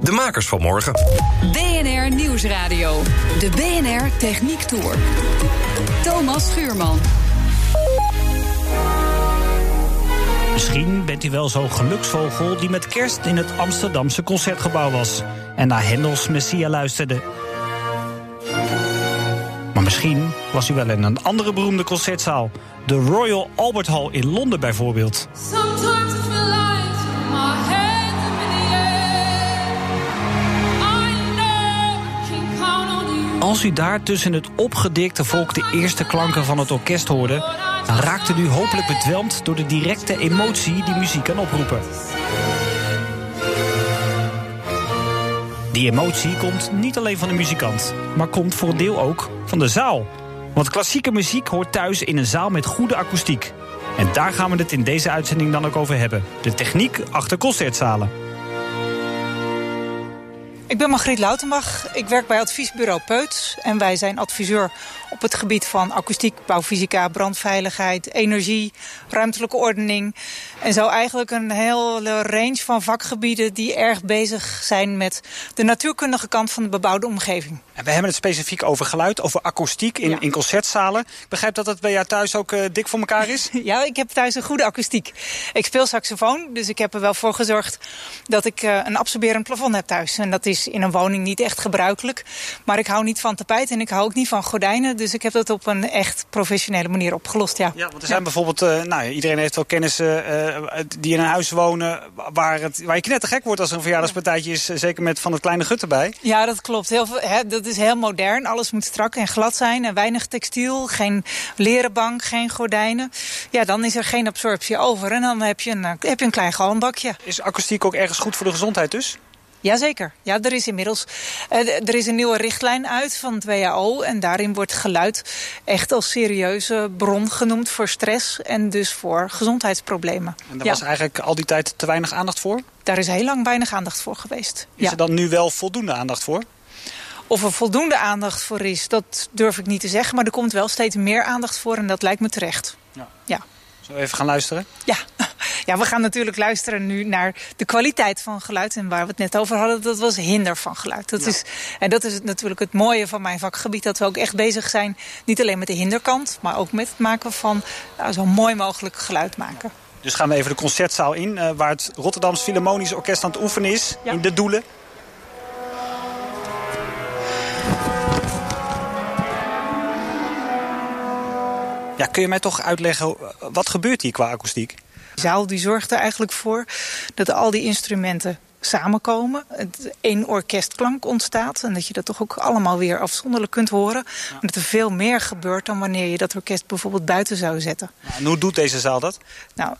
De makers van morgen. BNR Nieuwsradio. De BNR Techniek Tour. Thomas Schuurman. Misschien bent u wel zo'n geluksvogel die met kerst in het Amsterdamse concertgebouw was en naar Hendels Messia luisterde. Maar misschien was u wel in een andere beroemde concertzaal, de Royal Albert Hall in Londen bijvoorbeeld. Sometimes Als u daar tussen het opgedikte volk de eerste klanken van het orkest hoorde, dan raakte u hopelijk bedwelmd door de directe emotie die muziek kan oproepen. Die emotie komt niet alleen van de muzikant, maar komt voor een deel ook van de zaal. Want klassieke muziek hoort thuis in een zaal met goede akoestiek. En daar gaan we het in deze uitzending dan ook over hebben. De techniek achter concertzalen. Ik ben Margriet Lautenbach. Ik werk bij adviesbureau Peuts. En wij zijn adviseur op het gebied van akoestiek, bouwfysica, brandveiligheid, energie, ruimtelijke ordening. En zo eigenlijk een hele range van vakgebieden die erg bezig zijn met de natuurkundige kant van de bebouwde omgeving. En we hebben het specifiek over geluid, over akoestiek in, Ja. in concertzalen. Ik begrijp dat dat bij jou thuis ook eh, dik voor elkaar is. Ja, ik heb thuis een goede akoestiek. Ik speel saxofoon, dus ik heb er wel voor gezorgd dat ik eh, een absorberend plafond heb thuis. En dat is in een woning niet echt gebruikelijk. Maar ik hou niet van tapijt en ik hou ook niet van gordijnen. Dus ik heb dat op een echt professionele manier opgelost, ja. Ja, want er zijn bijvoorbeeld, eh, nou, ja, iedereen heeft wel kennissen eh, die in een huis wonen waar, het, waar je knettergek wordt als er een verjaardagspartijtje is. eh, Zeker met van het kleine gut erbij. Ja, dat klopt. Heel veel, hè, dat is heel modern. Alles moet strak en glad zijn en weinig textiel. Geen leren bank, geen gordijnen. Ja, dan is er geen absorptie over. En dan heb je een, heb je een klein galmbakje. Is akoestiek ook ergens goed voor de gezondheid dus? Jazeker. Ja, er is inmiddels eh, er is een nieuwe richtlijn uit van het WHO. En daarin wordt geluid echt als serieuze bron genoemd voor stress en dus voor gezondheidsproblemen. En daar Ja, was eigenlijk al die tijd te weinig aandacht voor. daar is heel lang weinig aandacht voor geweest. Is ja. er dan nu wel voldoende aandacht voor? Of er voldoende aandacht voor is, dat durf ik niet te zeggen. Maar er komt wel steeds meer aandacht voor en dat lijkt me terecht. Ja. Ja. Zullen we even gaan luisteren? Ja. ja, we gaan natuurlijk luisteren nu naar de kwaliteit van geluid. En waar we het net over hadden, dat was hinder van geluid. Dat is, en dat is natuurlijk het mooie van mijn vakgebied. Dat we ook echt bezig zijn, niet alleen met de hinderkant... maar ook met het maken van nou, zo mooi mogelijk geluid maken. Dus gaan we even de concertzaal in, eh, waar het Rotterdams Philharmonisch Orkest aan het oefenen is. Ja. In de Doelen. Ja, kun je mij toch uitleggen, eh, wat gebeurt hier qua akoestiek? De zaal die zorgt er eigenlijk voor dat al die instrumenten samenkomen. Één orkestklank ontstaat. En dat je dat toch ook allemaal weer afzonderlijk kunt horen. Maar dat er veel meer gebeurt dan wanneer je dat orkest bijvoorbeeld buiten zou zetten. En hoe doet deze zaal dat? Nou,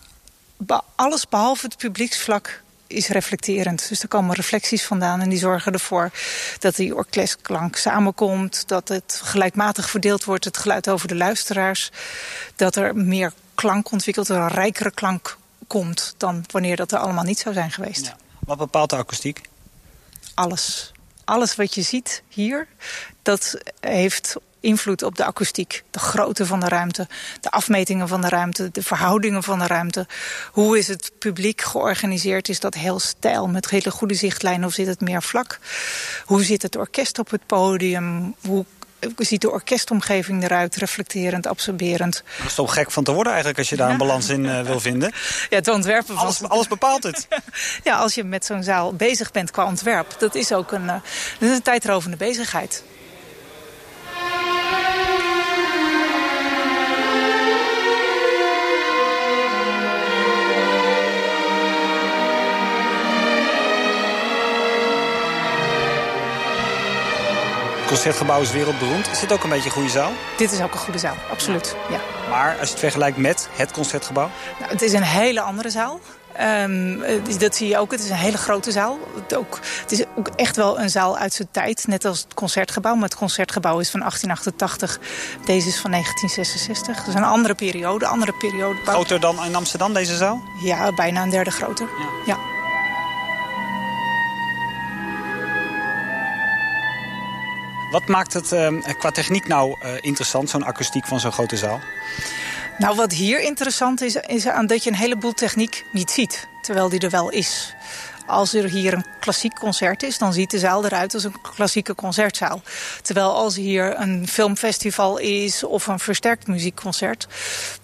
alles behalve het publieksvlak is reflecterend. Dus er komen reflecties vandaan en die zorgen ervoor dat die orkestklank samenkomt. Dat het gelijkmatig verdeeld wordt, het geluid over de luisteraars. Dat er meer klank ontwikkeld, er een rijkere klank komt dan wanneer dat er allemaal niet zou zijn geweest. Wat bepaalt de akoestiek? Alles. Alles wat je ziet hier, dat heeft invloed op de akoestiek. De grootte van de ruimte, de afmetingen van de ruimte, de verhoudingen van de ruimte. Hoe is het publiek georganiseerd? Is dat heel stijl met hele goede zichtlijnen of zit het meer vlak? Hoe zit het orkest op het podium? Hoe ziet de orkestomgeving eruit? Reflecterend, absorberend. Dat is toch gek van te worden eigenlijk als je daar een balans in eh, wil vinden. Ja, het ontwerpen van Alles, alles bepaalt het. Ja, als je met zo'n zaal bezig bent qua ontwerp, dat is ook een, eh, een tijdrovende bezigheid. Concertgebouw is wereldberoemd. Is dit ook een beetje een goede zaal? Dit is ook een goede zaal, absoluut. Ja. Maar als je het vergelijkt met het concertgebouw... Nou, het is een hele andere zaal. Ehm, eh, dat zie je ook. Het is een hele grote zaal. Het, ook, het is ook echt wel een zaal uit zijn tijd. Net als het concertgebouw. Maar het concertgebouw is van 1888. Deze is van 1966. Dat is een andere periode. Andere periode. Groter dan in Amsterdam, deze zaal? Ja, bijna een derde groter. ja. Wat maakt het eh, qua techniek nou eh, interessant, zo'n akoestiek van zo'n grote zaal? Nou, wat hier interessant is, is aan dat je een heleboel techniek niet ziet. Terwijl die er wel is. Als er hier een klassiek concert is, dan ziet de zaal eruit als een klassieke concertzaal. Terwijl als hier een filmfestival is of een versterkt muziekconcert...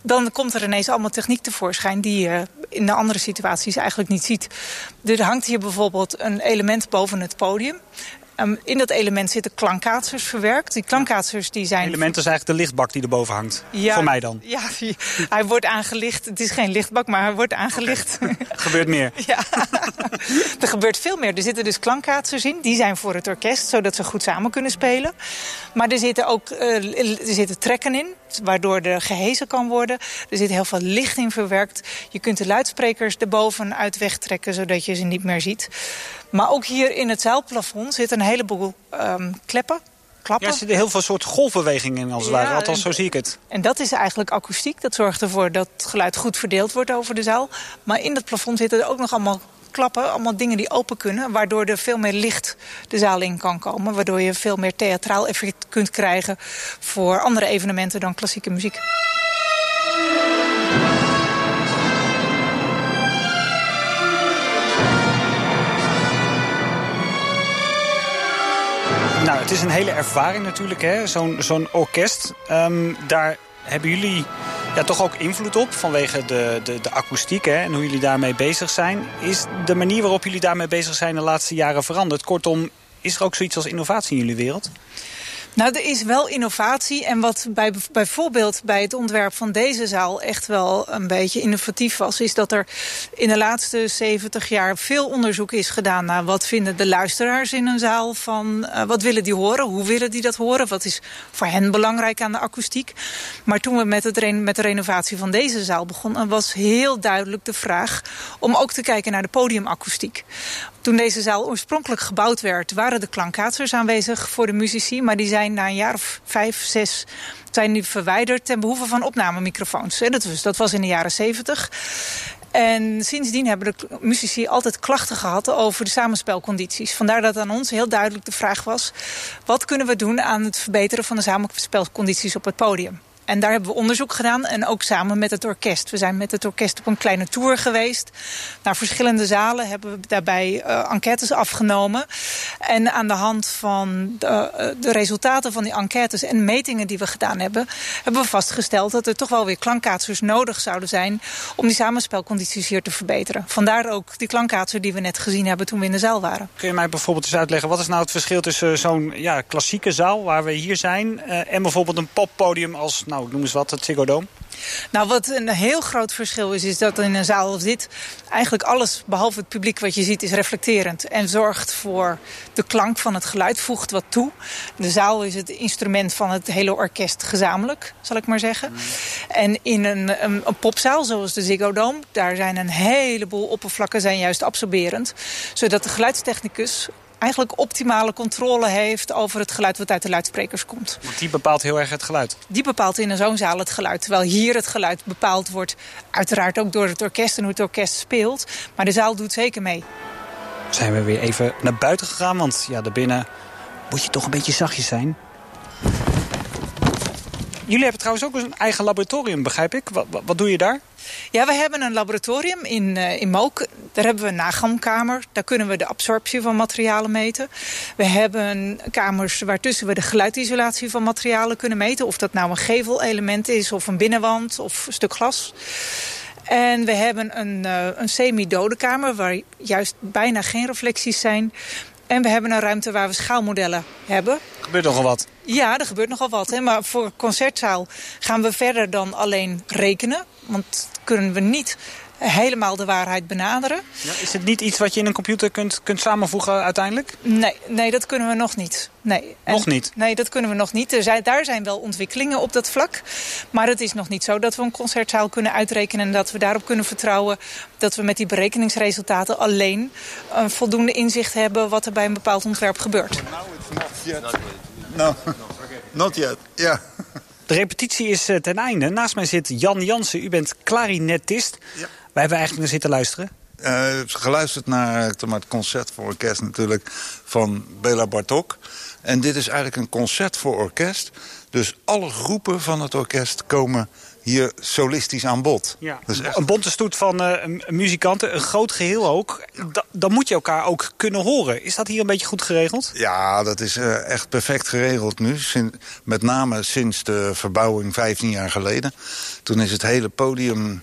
dan komt er ineens allemaal techniek tevoorschijn die je in de andere situaties eigenlijk niet ziet. Er hangt hier bijvoorbeeld een element boven het podium. Um, in dat element zitten klankkaatsers verwerkt. Die klankkaatsers die zijn... Element is eigenlijk de lichtbak die erboven hangt. Ja, Voor mij dan. Ja, hij wordt aangelicht. Het is geen lichtbak, maar hij wordt aangelicht. Okay. gebeurt meer. Ja, er gebeurt veel meer. Er zitten dus klankkaatsers in. Die zijn voor het orkest, zodat ze goed samen kunnen spelen. Maar er zitten ook uh, er zitten trekken in, waardoor er gehezen kan worden. Er zit heel veel licht in verwerkt. Je kunt de luidsprekers erboven uit wegtrekken, zodat je ze niet meer ziet. Maar ook hier in het zaalplafond zitten een heleboel um, kleppen. Klappen. Ja, er zitten heel veel soort golfbewegingen in als het ja, ware. Althans, zo zie ik het. En dat is eigenlijk akoestiek. Dat zorgt ervoor dat het geluid goed verdeeld wordt over de zaal. Maar in dat plafond zitten er ook nog allemaal klappen. Allemaal dingen die open kunnen. Waardoor er veel meer licht de zaal in kan komen. Waardoor je veel meer theatraal effect kunt krijgen... voor andere evenementen dan klassieke muziek. Nou, het is een hele ervaring natuurlijk, hè? Zo'n zo'n orkest. Um, daar hebben jullie ja, toch ook invloed op vanwege de, de, de akoestiek hè, en hoe jullie daarmee bezig zijn. Is de manier waarop jullie daarmee bezig zijn de laatste jaren veranderd? Kortom, is er ook zoiets als innovatie in jullie wereld? Nou, er is wel innovatie. En wat bij, bijvoorbeeld bij het ontwerp van deze zaal echt wel een beetje innovatief was... is dat er in de laatste 70 jaar veel onderzoek is gedaan... naar wat vinden de luisteraars in een zaal van... Uh, wat willen die horen, hoe willen die dat horen... wat is voor hen belangrijk aan de akoestiek. Maar toen we met, het, met de renovatie van deze zaal begonnen... was heel duidelijk de vraag om ook te kijken naar de podiumakoestiek. Toen deze zaal oorspronkelijk gebouwd werd... waren de klankkaatsers aanwezig voor de muzici... maar die zijn na een jaar of vijf, zes zijn die verwijderd ten behoeve van opnamemicrofoons. Dat was, dat was in de jaren zeventig. En sindsdien hebben de muzici altijd klachten gehad over de samenspelcondities. Vandaar dat aan ons heel duidelijk de vraag was... wat kunnen we doen aan het verbeteren van de samenspelcondities op het podium? En daar hebben we onderzoek gedaan en ook samen met het orkest. We zijn met het orkest op een kleine tour geweest. Naar verschillende zalen hebben we daarbij uh, enquêtes afgenomen. En aan de hand van de, uh, de, resultaten van die enquêtes en metingen die we gedaan hebben... hebben we vastgesteld dat er toch wel weer klankkaatsers nodig zouden zijn... om die samenspelcondities hier te verbeteren. Vandaar ook die klankkaatser die we net gezien hebben toen we in de zaal waren. Kun je mij bijvoorbeeld eens uitleggen... wat is nou het verschil tussen zo'n ja, klassieke zaal waar we hier zijn... Uh, en bijvoorbeeld een poppodium als... Nou, nou, noem eens wat, het Ziggo Dome? Nou, wat een heel groot verschil is, is dat in een zaal als dit... eigenlijk alles, behalve het publiek wat je ziet, is reflecterend. En zorgt voor de klank van het geluid, voegt wat toe. De zaal is het instrument van het hele orkest gezamenlijk, zal ik maar zeggen. En in een, een, een popzaal, zoals de Ziggo Dome... daar zijn een heleboel oppervlakken zijn juist absorberend. Zodat de geluidstechnicus eigenlijk optimale controle heeft over het geluid wat uit de luidsprekers komt. Want die bepaalt heel erg het geluid? Die bepaalt in zo'n zaal het geluid. Terwijl hier het geluid bepaald wordt uiteraard ook door het orkest en hoe het orkest speelt. Maar de zaal doet zeker mee. Zijn we weer even naar buiten gegaan, want ja, daarbinnen moet je toch een beetje zachtjes zijn. Jullie hebben trouwens ook een eigen laboratorium, begrijp ik. Wat, wat, wat doe je daar? Ja, we hebben een laboratorium in, uh, in Mook. Daar hebben we een nagamkamer. Daar kunnen we de absorptie van materialen meten. We hebben kamers waartussen we de geluidisolatie van materialen kunnen meten. Of dat nou een gevelelement is, of een binnenwand, of een stuk glas. En we hebben een, uh, een semi-dode kamer waar juist bijna geen reflecties zijn. En we hebben een ruimte waar we schaalmodellen hebben. Er gebeurt nogal wat. Ja, er gebeurt nogal wat. Hè? Maar voor concertzaal gaan we verder dan alleen rekenen. Want kunnen we niet helemaal de waarheid benaderen. Ja, is het niet iets wat je in een computer kunt, kunt samenvoegen uiteindelijk? Nee, nee, dat kunnen we nog niet. Nee. En- Nog niet? Nee, dat kunnen we nog niet. Er zijn, daar zijn wel ontwikkelingen op dat vlak. Maar het is nog niet zo dat we een concertzaal kunnen uitrekenen... en dat we daarop kunnen vertrouwen dat we met die berekeningsresultaten alleen... een voldoende inzicht hebben wat er bij een bepaald ontwerp gebeurt. No, not yet. Ja. De repetitie is eh, ten einde. Naast mij zit Jan Jansen. U bent klarinetist. Ja. Wij hebben eigenlijk naar zitten luisteren. Eh, geluisterd naar het concert voor orkest natuurlijk van Bela Bartok. En dit is eigenlijk een concert voor orkest. Dus alle groepen van het orkest komen hier solistisch aan bod. Ja. Dat is echt... Een bonte stoet van eh, muzikanten, een groot geheel ook. Da- dan moet je elkaar ook kunnen horen. Is dat hier een beetje goed geregeld? Ja, dat is eh, echt perfect geregeld nu. Sin- met name sinds de verbouwing 15 jaar geleden. Toen is het hele podium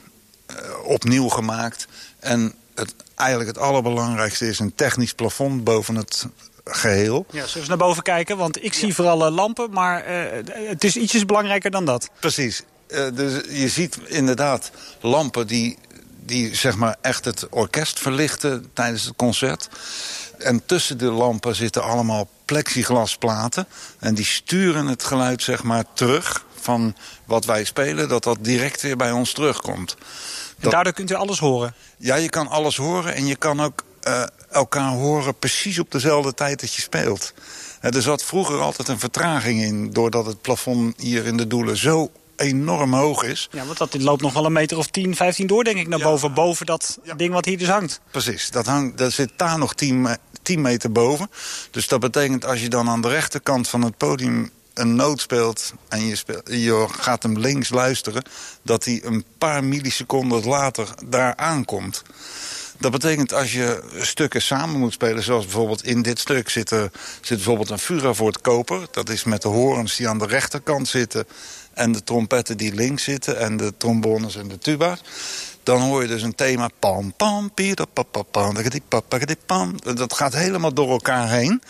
opnieuw gemaakt. En het, eigenlijk het allerbelangrijkste is een technisch plafond boven het geheel. Ja, zullen we eens naar boven kijken? Want ik zie vooral eh, lampen, maar eh, het is ietsjes belangrijker dan dat. Precies. Eh, dus je ziet inderdaad lampen die, die zeg maar echt het orkest verlichten tijdens het concert. En tussen de lampen zitten allemaal plexiglasplaten. En die sturen het geluid zeg maar terug van wat wij spelen. Dat dat direct weer bij ons terugkomt. En daardoor kunt u alles horen. Ja, je kan alles horen en je kan ook eh, elkaar horen precies op dezelfde tijd dat je speelt. Er zat vroeger altijd een vertraging in... doordat het plafond hier in de doelen zo enorm hoog is. Ja, want dat loopt nog wel een meter of 10, 15 door, denk ik, naar Ja. boven. Boven dat Ja. ding wat hier dus hangt. Precies, dat, hangt, dat zit daar nog 10, me- 10 meter boven. Dus dat betekent als je dan aan de rechterkant van het podium een noot speelt... en je, speelt, je gaat hem links luisteren... dat hij een paar milliseconden later daar aankomt. Dat betekent als je stukken samen moet spelen... zoals bijvoorbeeld in dit stuk zit, zit bijvoorbeeld een fura voor het koper. Dat is met de horens die aan de rechterkant zitten... en de trompetten die links zitten... en de trombones en de tuba's. Dan hoor je dus een thema... Pam, pam, pam. Dat gaat helemaal door elkaar heen.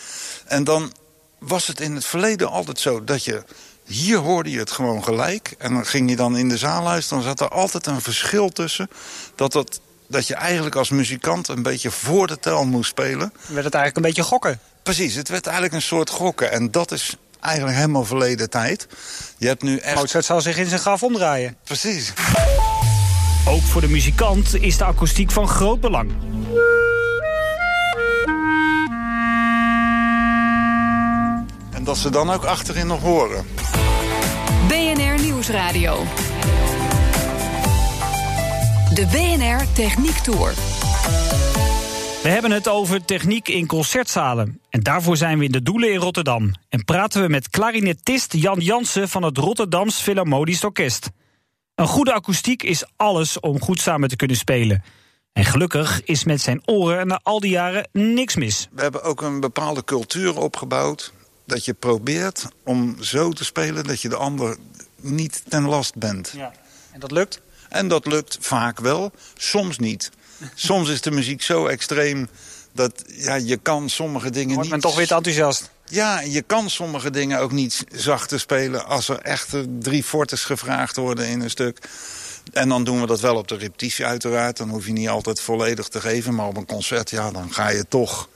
En dan was het in het verleden altijd zo dat je... Hier hoorde je het gewoon gelijk. En dan ging je dan in de zaal luisteren. Dan zat er altijd een verschil tussen. Dat, dat, dat je eigenlijk als muzikant een beetje voor de tel moest spelen. Dan werd het eigenlijk een beetje gokken. Precies, het werd eigenlijk een soort gokken. En dat is eigenlijk helemaal verleden tijd. Je hebt nu echt... Mozart zal zich in zijn graf omdraaien. Precies. Ook voor de muzikant is de akoestiek van groot belang. Dat ze dan ook achterin nog horen. BNR Nieuwsradio. De BNR Techniek Tour. We hebben het over techniek in concertzalen. En daarvoor zijn we in de Doelen in Rotterdam. En praten we met klarinetist Jan Jansen van het Rotterdams Philharmonisch Orkest. Een goede akoestiek is alles om goed samen te kunnen spelen. En gelukkig is met zijn oren na al die jaren niks mis. We hebben ook een bepaalde cultuur opgebouwd. Dat je probeert om zo te spelen dat je de ander niet ten last bent. Ja. En dat lukt? En dat lukt vaak wel, soms niet. Soms is de muziek zo extreem dat ja, je kan sommige dingen Wordt niet... men toch weer te enthousiast. Ja, je kan sommige dingen ook niet zachter spelen... als er echt eh, drie fortes gevraagd worden in een stuk. En dan doen we dat wel op de repetitie uiteraard. Dan hoef je niet altijd volledig te geven. Maar op een concert, ja, dan ga je toch...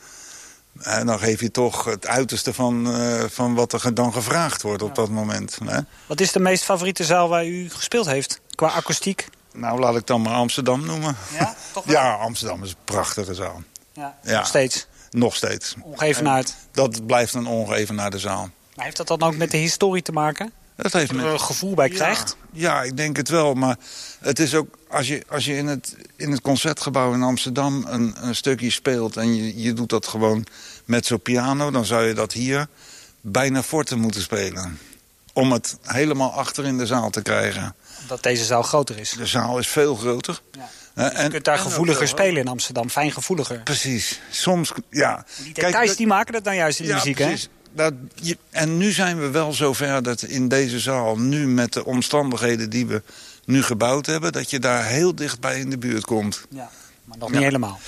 En dan geef je toch het uiterste van, eh, van wat er dan gevraagd wordt op dat moment. Hè? Wat is de meest favoriete zaal waar u gespeeld heeft? Qua akoestiek? Nou, laat ik dan maar Amsterdam noemen. Ja, toch wel? Ja, Amsterdam is een prachtige zaal. Ja, Ja. nog steeds. Nog steeds. Ongeëvenaard. Dat blijft een ongeven naar de zaal. Maar heeft dat dan ook met de historie te maken? Dat heeft Dat er een gevoel bij krijgt? Ja, ja, ik denk het wel. Maar het is ook, als je, als je in, het, in het concertgebouw in Amsterdam een, een stukje speelt... en je, je doet dat gewoon met zo'n piano... dan zou je dat hier bijna forte moeten spelen. Om het helemaal achter in de zaal te krijgen. Omdat deze zaal groter is. De zaal is veel groter. Ja. Je kunt daar gevoeliger spelen in Amsterdam. Fijn gevoeliger. Precies. Soms, ja. Die details dat- die maken dat dan juist in de ja, muziek, precies. Dat, je, en nu zijn we wel zover dat in deze zaal, nu met de omstandigheden die we nu gebouwd hebben, dat je daar heel dichtbij in de buurt komt. Ja. Maar nog niet helemaal.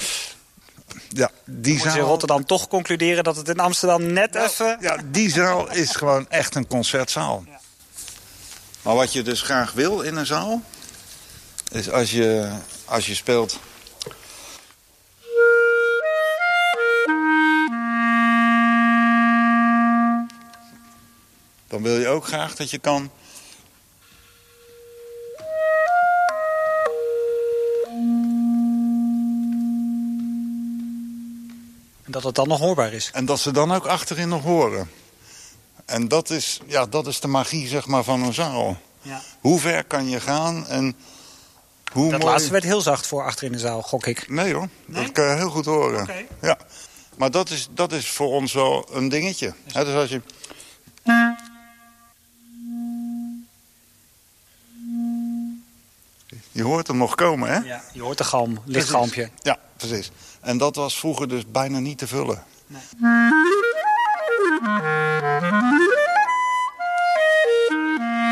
Ja, die Moet je in zaal, Rotterdam toch concluderen dat het in Amsterdam net even... ja, die zaal is gewoon echt een concertzaal. Maar wat je dus graag wil in een zaal, is als je, als je speelt. Dan wil je ook graag dat je kan. En dat het dan nog hoorbaar is. En dat ze dan ook achterin nog horen. En dat is, ja, dat is de magie zeg maar, van een zaal. Ja. Hoe ver kan je gaan en hoe Dat mooi... laatste werd heel zacht voor achter in de zaal, gok ik. Nee hoor, Nee? dat kan je heel goed horen. Ja. Maar dat is, dat is voor ons wel een dingetje. Hè, dus als je... Je hoort hem nog komen, hè? Ja, je hoort de galm, lichtgalmpje. Ja, precies. En dat was vroeger dus bijna niet te vullen.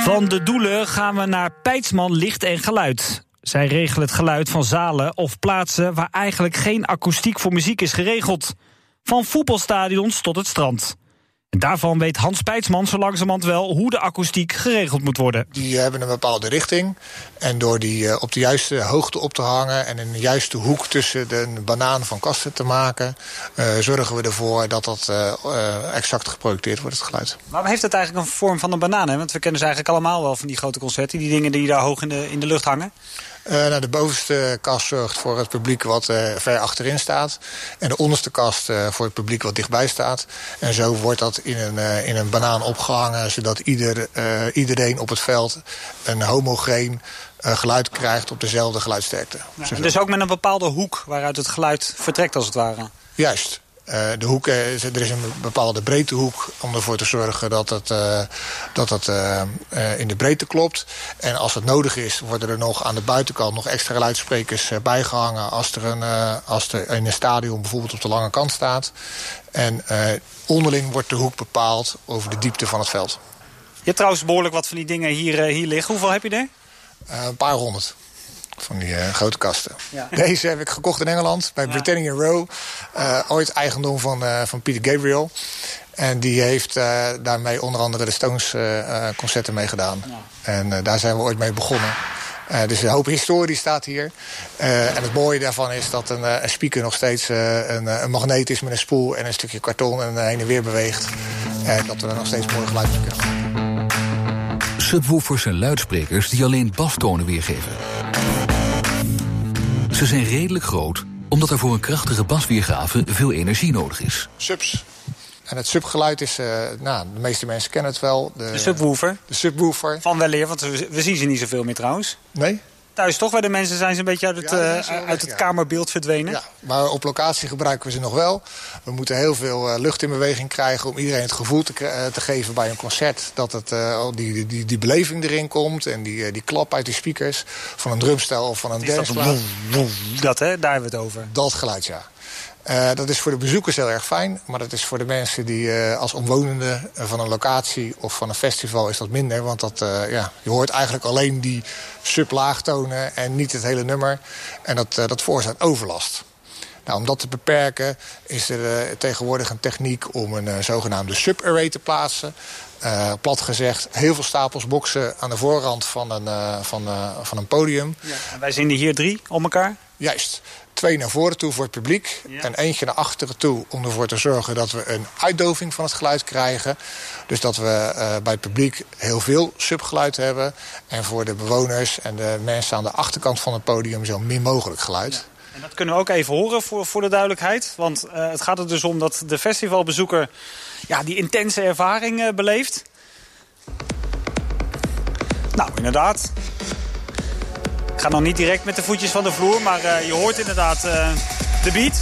Van de Doelen gaan we naar Peidsman Licht en Geluid. Zij regelen het geluid van zalen of plaatsen waar eigenlijk geen akoestiek voor muziek is geregeld. Van voetbalstadions tot het strand. En daarvan weet Hans Peidsman zo langzamerhand wel hoe de akoestiek geregeld moet worden. Die hebben een bepaalde richting. En door die eh, op de juiste hoogte op te hangen... en in de juiste hoek tussen de banaan van kasten te maken... eh, zorgen we ervoor dat dat eh, eh, exact geprojecteerd wordt, het geluid. Waarom heeft het eigenlijk een vorm van een banaan? Hè? Want we kennen ze eigenlijk allemaal wel van die grote concerten. Die dingen die daar hoog in de, in de lucht hangen. Eh, nou, de bovenste kast zorgt voor het publiek wat eh, ver achterin staat. En de onderste kast eh, voor het publiek wat dichtbij staat. En zo wordt dat in een, in een banaan opgehangen... zodat ieder, iedereen op het veld een homogeen geluid krijgt... op dezelfde geluidsterkte. En dus ook met een bepaalde hoek waaruit het geluid vertrekt als het ware. Juist. Eh, de hoek, er is een bepaalde breedtehoek om ervoor te zorgen dat het, eh, dat het eh, in de breedte klopt. En als het nodig is, worden er nog aan de buitenkant nog extra luidsprekers eh, bijgehangen. Als er, een, als er in een stadion bijvoorbeeld op de lange kant staat. En onderling wordt de hoek bepaald over de diepte van het veld. Je hebt trouwens behoorlijk wat van die dingen hier, hier liggen. Hoeveel heb je er? Een paar honderd. Van die eh, grote kasten. Ja. Deze heb ik gekocht in Engeland bij Britannia Row. Eh, ooit eigendom van, eh, van Peter Gabriel. En die heeft eh, daarmee onder andere de Stones eh, eh, concerten mee gedaan. En eh, daar zijn we ooit mee begonnen. Eh, dus een hoop historie staat hier. Eh, en het mooie daarvan is dat een, eh, een speaker nog steeds eh, een, eh, een magneet is met een spoel en een stukje karton en heen en weer beweegt. En dat we er nog steeds mooi geluid van kunnen maken. Subwoofers zijn luidsprekers die alleen bastonen weergeven. Ze zijn redelijk groot, omdat er voor een krachtige basweergave veel energie nodig is. Subs. En het subgeluid is, eh, nou, de meeste mensen kennen het wel. De, De subwoofer. De subwoofer. Van weleer, want we, we zien ze niet zoveel meer trouwens. Nee? Thuis toch, bij de mensen zijn ze een beetje uit het, Ja, eh, uit weg, het ja. kamerbeeld verdwenen. Ja, maar op locatie gebruiken we ze nog wel. We moeten heel veel eh, lucht in beweging krijgen om iedereen het gevoel te, eh, te geven bij een concert. Dat het, al die, die, die beleving erin komt en die, die klap uit die speakers van een drumstel of van een Is dat, dat hè, daar hebben we het over. Dat geluid, ja. Eh, dat is voor de bezoekers heel erg fijn, maar dat is voor de mensen die eh, als omwonende eh, van een locatie of van een festival is dat minder. Want dat, ja, je hoort eigenlijk alleen die sublaagtonen en niet het hele nummer. En dat, dat veroorzaakt overlast. Nou, om dat te beperken is er eh, tegenwoordig een techniek om een eh, zogenaamde subarray te plaatsen. Eh, plat gezegd, heel veel stapels boksen aan de voorrand van een, van, van een podium. En wij zien er hier drie om elkaar. Juist. Twee naar voren toe voor het publiek. Ja. En eentje naar achteren toe om ervoor te zorgen dat we een uitdoving van het geluid krijgen. Dus dat we bij het publiek heel veel subgeluid hebben. En voor de bewoners en de mensen aan de achterkant van het podium zo min mogelijk geluid. En dat kunnen we ook even horen voor, voor de duidelijkheid. Want eh, het gaat er dus om dat de festivalbezoeker ja, die intense ervaring eh, beleeft. Nou, inderdaad. Ik ga nog niet direct met de voetjes van de vloer, maar eh, je hoort inderdaad de beat.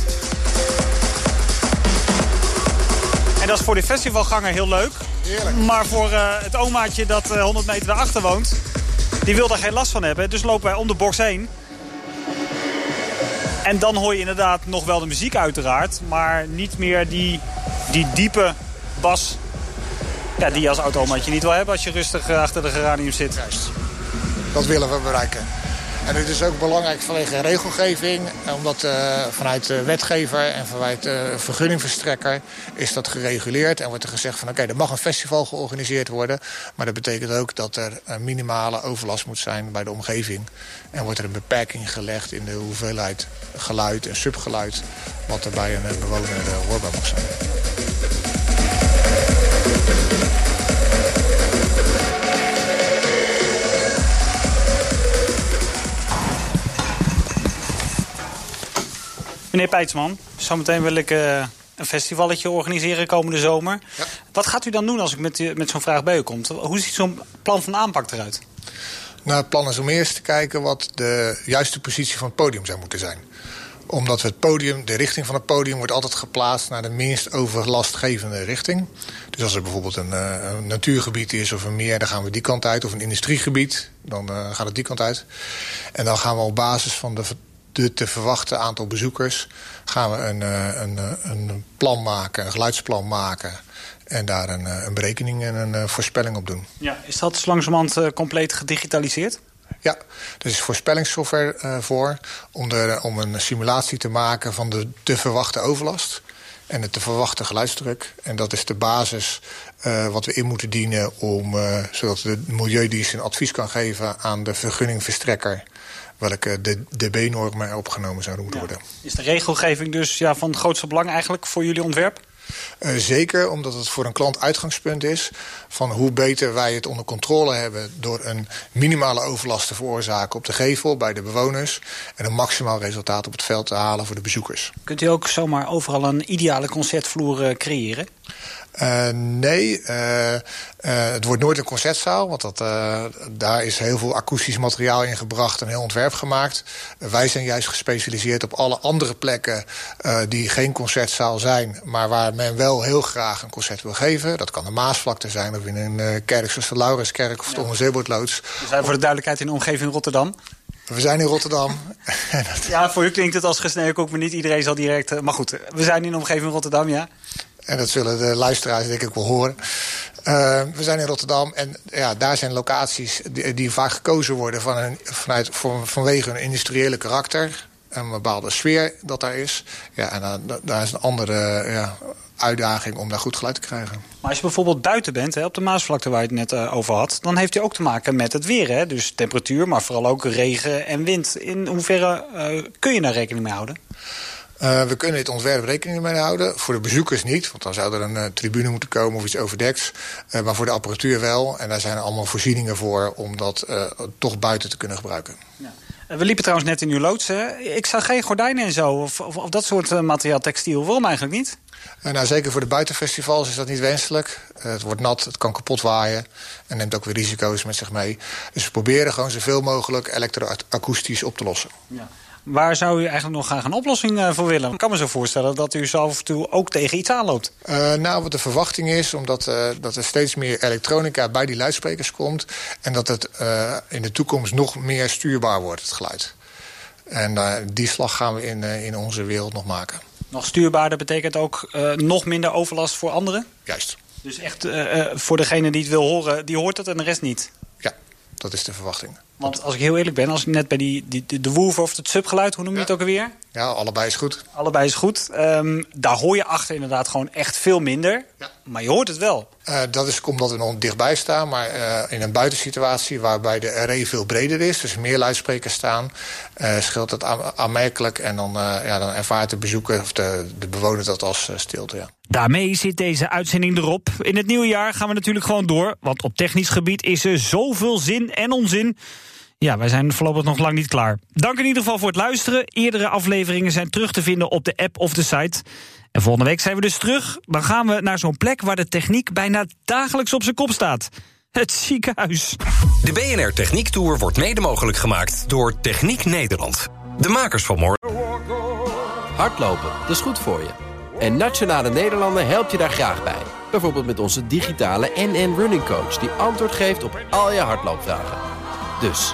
En dat is voor de festivalganger heel leuk. Heerlijk. Maar voor het omaatje dat eh, 100 meter daarachter woont, die wil daar geen last van hebben. Dus lopen wij om de box heen. En dan hoor je inderdaad nog wel de muziek uiteraard. Maar niet meer die, die diepe bas ja, die je als automaatje niet wil hebben als je rustig eh, achter de geranium zit. Juist. Dat willen we bereiken. En het is ook belangrijk vanwege regelgeving. Omdat eh, vanuit de wetgever en vanuit de vergunningverstrekker is dat gereguleerd. En wordt er gezegd van oké, er mag een festival georganiseerd worden. Maar dat betekent ook dat er een minimale overlast moet zijn bij de omgeving. En wordt er een beperking gelegd in de hoeveelheid geluid en subgeluid... wat er bij een bewoner hoorbaar mag zijn. Meneer Pijtsman, zometeen wil ik eh, een festivalletje organiseren komende zomer. Wat gaat u dan doen als ik met, met zo'n vraag bij u kom? Hoe ziet zo'n plan van aanpak eruit? Nou, het plan is om eerst te kijken wat de juiste positie van het podium zou moeten zijn. Omdat we het podium, de richting van het podium wordt altijd geplaatst naar de minst overlastgevende richting. Dus als er bijvoorbeeld een, eh, een natuurgebied is of een meer, dan gaan we die kant uit. Of een industriegebied, dan eh, gaat het die kant uit. En dan gaan we op basis van de, de te verwachten aantal bezoekers... gaan we een, eh, een, eh, een plan maken, een geluidsplan maken... en daar een, eh, een berekening en een voorspelling op doen. Ja. Is dat zo langzamerhand compleet gedigitaliseerd? Ja, er is voorspellingssoftware voor om, de, om een simulatie te maken van de te verwachte overlast en de te verwachte geluidsdruk. En dat is de basis wat we in moeten dienen om, zodat de Milieudienst een advies kan geven aan de vergunningverstrekker welke de dB-norm er opgenomen zou moeten worden. Is de regelgeving dus ja, van het grootste belang eigenlijk voor jullie ontwerp? Eh, zeker omdat het voor een klant uitgangspunt is van hoe beter wij het onder controle hebben door een minimale overlast te veroorzaken op de gevel bij de bewoners en een maximaal resultaat op het veld te halen voor de bezoekers. Kunt u ook zomaar overal een ideale concertvloer eh, creëren? Eh, nee, eh, eh, het wordt nooit een concertzaal, want dat, daar is heel veel akoestisch materiaal in gebracht en heel ontwerp gemaakt. Wij zijn juist gespecialiseerd op alle andere plekken die geen concertzaal zijn, maar waar men wel heel graag een concert wil geven. Dat kan de Maasvlakte zijn of in een kerk zoals de Laurenskerk of de Onzeeboordloods. We zijn voor de duidelijkheid in de omgeving Rotterdam. We zijn in Rotterdam. Ja, voor u klinkt het als gesneden koek, maar niet iedereen zal direct... Maar goed, we zijn in de omgeving Rotterdam, ja. En dat zullen de luisteraars denk ik wel horen. Eh, we zijn in Rotterdam en ja, daar zijn locaties die, vaak gekozen worden van een, vanuit, voor, vanwege hun industriële karakter. Een bepaalde sfeer dat daar is. Ja, en dan- daar is een andere ja, uitdaging om daar goed geluid te krijgen. Maar als je bijvoorbeeld buiten bent, hè, op de Maasvlakte waar je het net eh, over had... dan heeft u ook te maken met het weer. Hè? Dus temperatuur, maar vooral ook regen en wind. In hoeverre eh, kun je daar rekening mee houden? Eh, we kunnen dit ontwerp rekening mee houden. Voor de bezoekers niet, want dan zou er een eh, tribune moeten komen of iets overdeks. Eh, maar voor de apparatuur wel. En daar zijn allemaal voorzieningen voor om dat toch buiten te kunnen gebruiken. Eh, We liepen trouwens net in uw loods. Hè? Ik zag geen gordijnen en zo, of, of, of dat soort materiaal, textiel. Waarom eigenlijk niet? Nou, zeker voor de buitenfestivals is dat niet wenselijk. Het wordt nat, het kan kapot waaien en neemt ook weer risico's met zich mee. Dus we proberen gewoon zoveel mogelijk elektroakoestisch op te lossen. Waar zou u eigenlijk nog graag een oplossing eh, voor willen? Ik kan me zo voorstellen dat u zo af en toe ook tegen iets aanloopt. Eh, nou, wat de verwachting is, omdat eh, dat er steeds meer elektronica bij die luidsprekers komt... en dat het in de toekomst nog meer stuurbaar wordt, het geluid. En die slag gaan we in, in onze wereld nog maken. Nog stuurbaarder betekent ook nog minder overlast voor anderen? Juist, Dus echt voor degene die het wil horen, die hoort het en de rest niet? ja, dat is de verwachting. Want als ik heel eerlijk ben, als ik net bij die, die, de, de woofer of het subgeluid, hoe noem je het ook alweer? Ja, allebei is goed. Allebei is goed. Ehm, daar hoor je achter inderdaad gewoon echt veel minder. Ja. Maar je hoort het wel. Eh, dat is omdat we nog dichtbij staan, maar eh, in een buitensituatie waarbij de array veel breder is, dus meer luidsprekers staan, eh, scheelt het aan- aanmerkelijk en dan, eh, ja, dan ervaart de bezoeker of de, de bewoner dat als stilte. Ja. Daarmee zit deze uitzending erop. In het nieuwe jaar gaan we natuurlijk gewoon door. Want op technisch gebied is er zoveel zin en onzin. Ja, wij zijn voorlopig nog lang niet klaar. Dank in ieder geval voor het luisteren. Eerdere afleveringen zijn terug te vinden op de app of de site. En volgende week zijn we dus terug. Dan gaan we naar zo'n plek waar de techniek bijna dagelijks op zijn kop staat. Het ziekenhuis. De BNR Techniek Tour wordt mede mogelijk gemaakt door Techniek Nederland. De makers van morgen. Hardlopen, dat is goed voor je. En Nationale Nederlanden helpt je daar graag bij. Bijvoorbeeld met onze digitale NN Running Coach... die antwoord geeft op al je hardloopvragen. Dus,